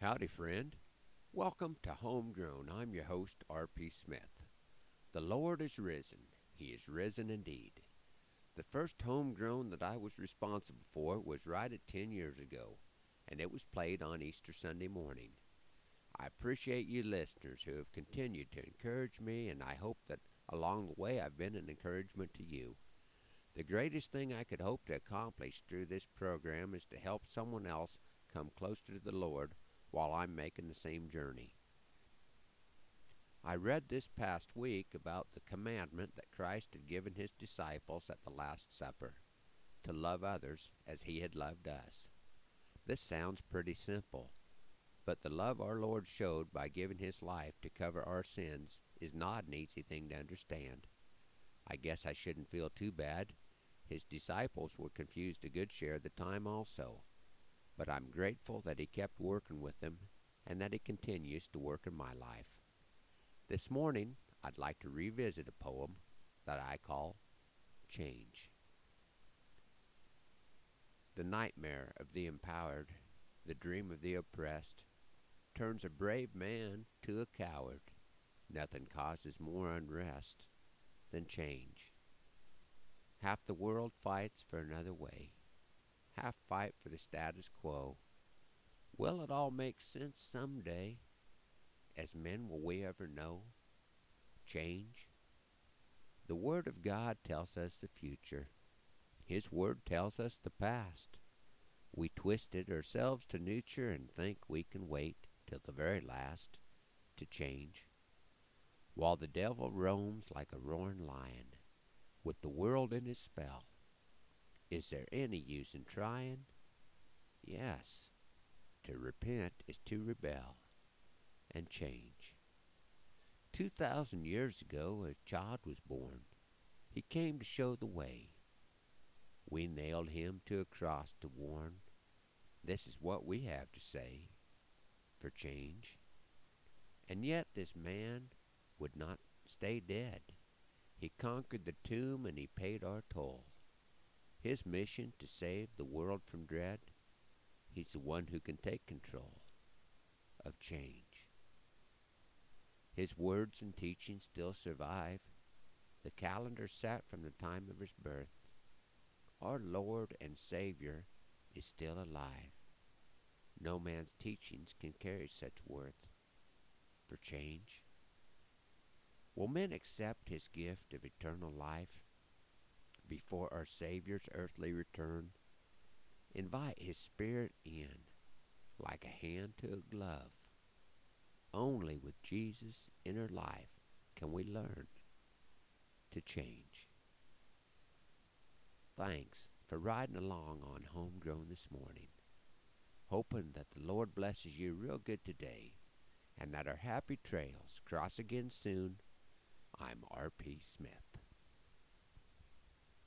Howdy, friend. Welcome to Homegrown. I'm your host, R.P. Smith. The Lord is risen. He is risen indeed. The first homegrown that I was responsible for was right at 10 years ago, and it was played on Easter Sunday morning. I appreciate you listeners who have continued to encourage me, and I hope that along the way I've been an encouragement to you. The greatest thing I could hope to accomplish through this program is to help someone else come closer to the Lord while I'm making the same journey. I read this past week about the commandment that Christ had given his disciples at the Last Supper to love others as he had loved us. This sounds pretty simple, but the love our Lord showed by giving his life to cover our sins is not an easy thing to understand. I guess I shouldn't feel too bad. His disciples were confused a good share of the time also but I'm grateful that He kept working with them and that He continues to work in my life. This morning, I'd like to revisit a poem that I call Change. The nightmare of the empowered, the dream of the oppressed, turns a brave man to a coward. Nothing causes more unrest than change. Half the world fights for another way half fight for the status quo. Will it all make sense some day? As men, will we ever know? Change? The Word of God tells us the future. His Word tells us the past. We twist it ourselves to nurture and think we can wait till the very last to change. While the devil roams like a roaring lion, with the world in his spell, is there any use in trying? Yes. To repent is to rebel and change. Two thousand years ago, a child was born. He came to show the way. We nailed him to a cross to warn. This is what we have to say for change. And yet this man would not stay dead. He conquered the tomb and he paid our toll. His mission to save the world from dread, he's the one who can take control of change. His words and teachings still survive. The calendar set from the time of his birth. Our Lord and Savior is still alive. No man's teachings can carry such worth for change. Will men accept his gift of eternal life? Before our Savior's earthly return. Invite His Spirit in like a hand to a glove. Only with Jesus in our life can we learn to change. Thanks for riding along on Homegrown this morning. Hoping that the Lord blesses you real good today and that our happy trails cross again soon. I'm R.P. Smith.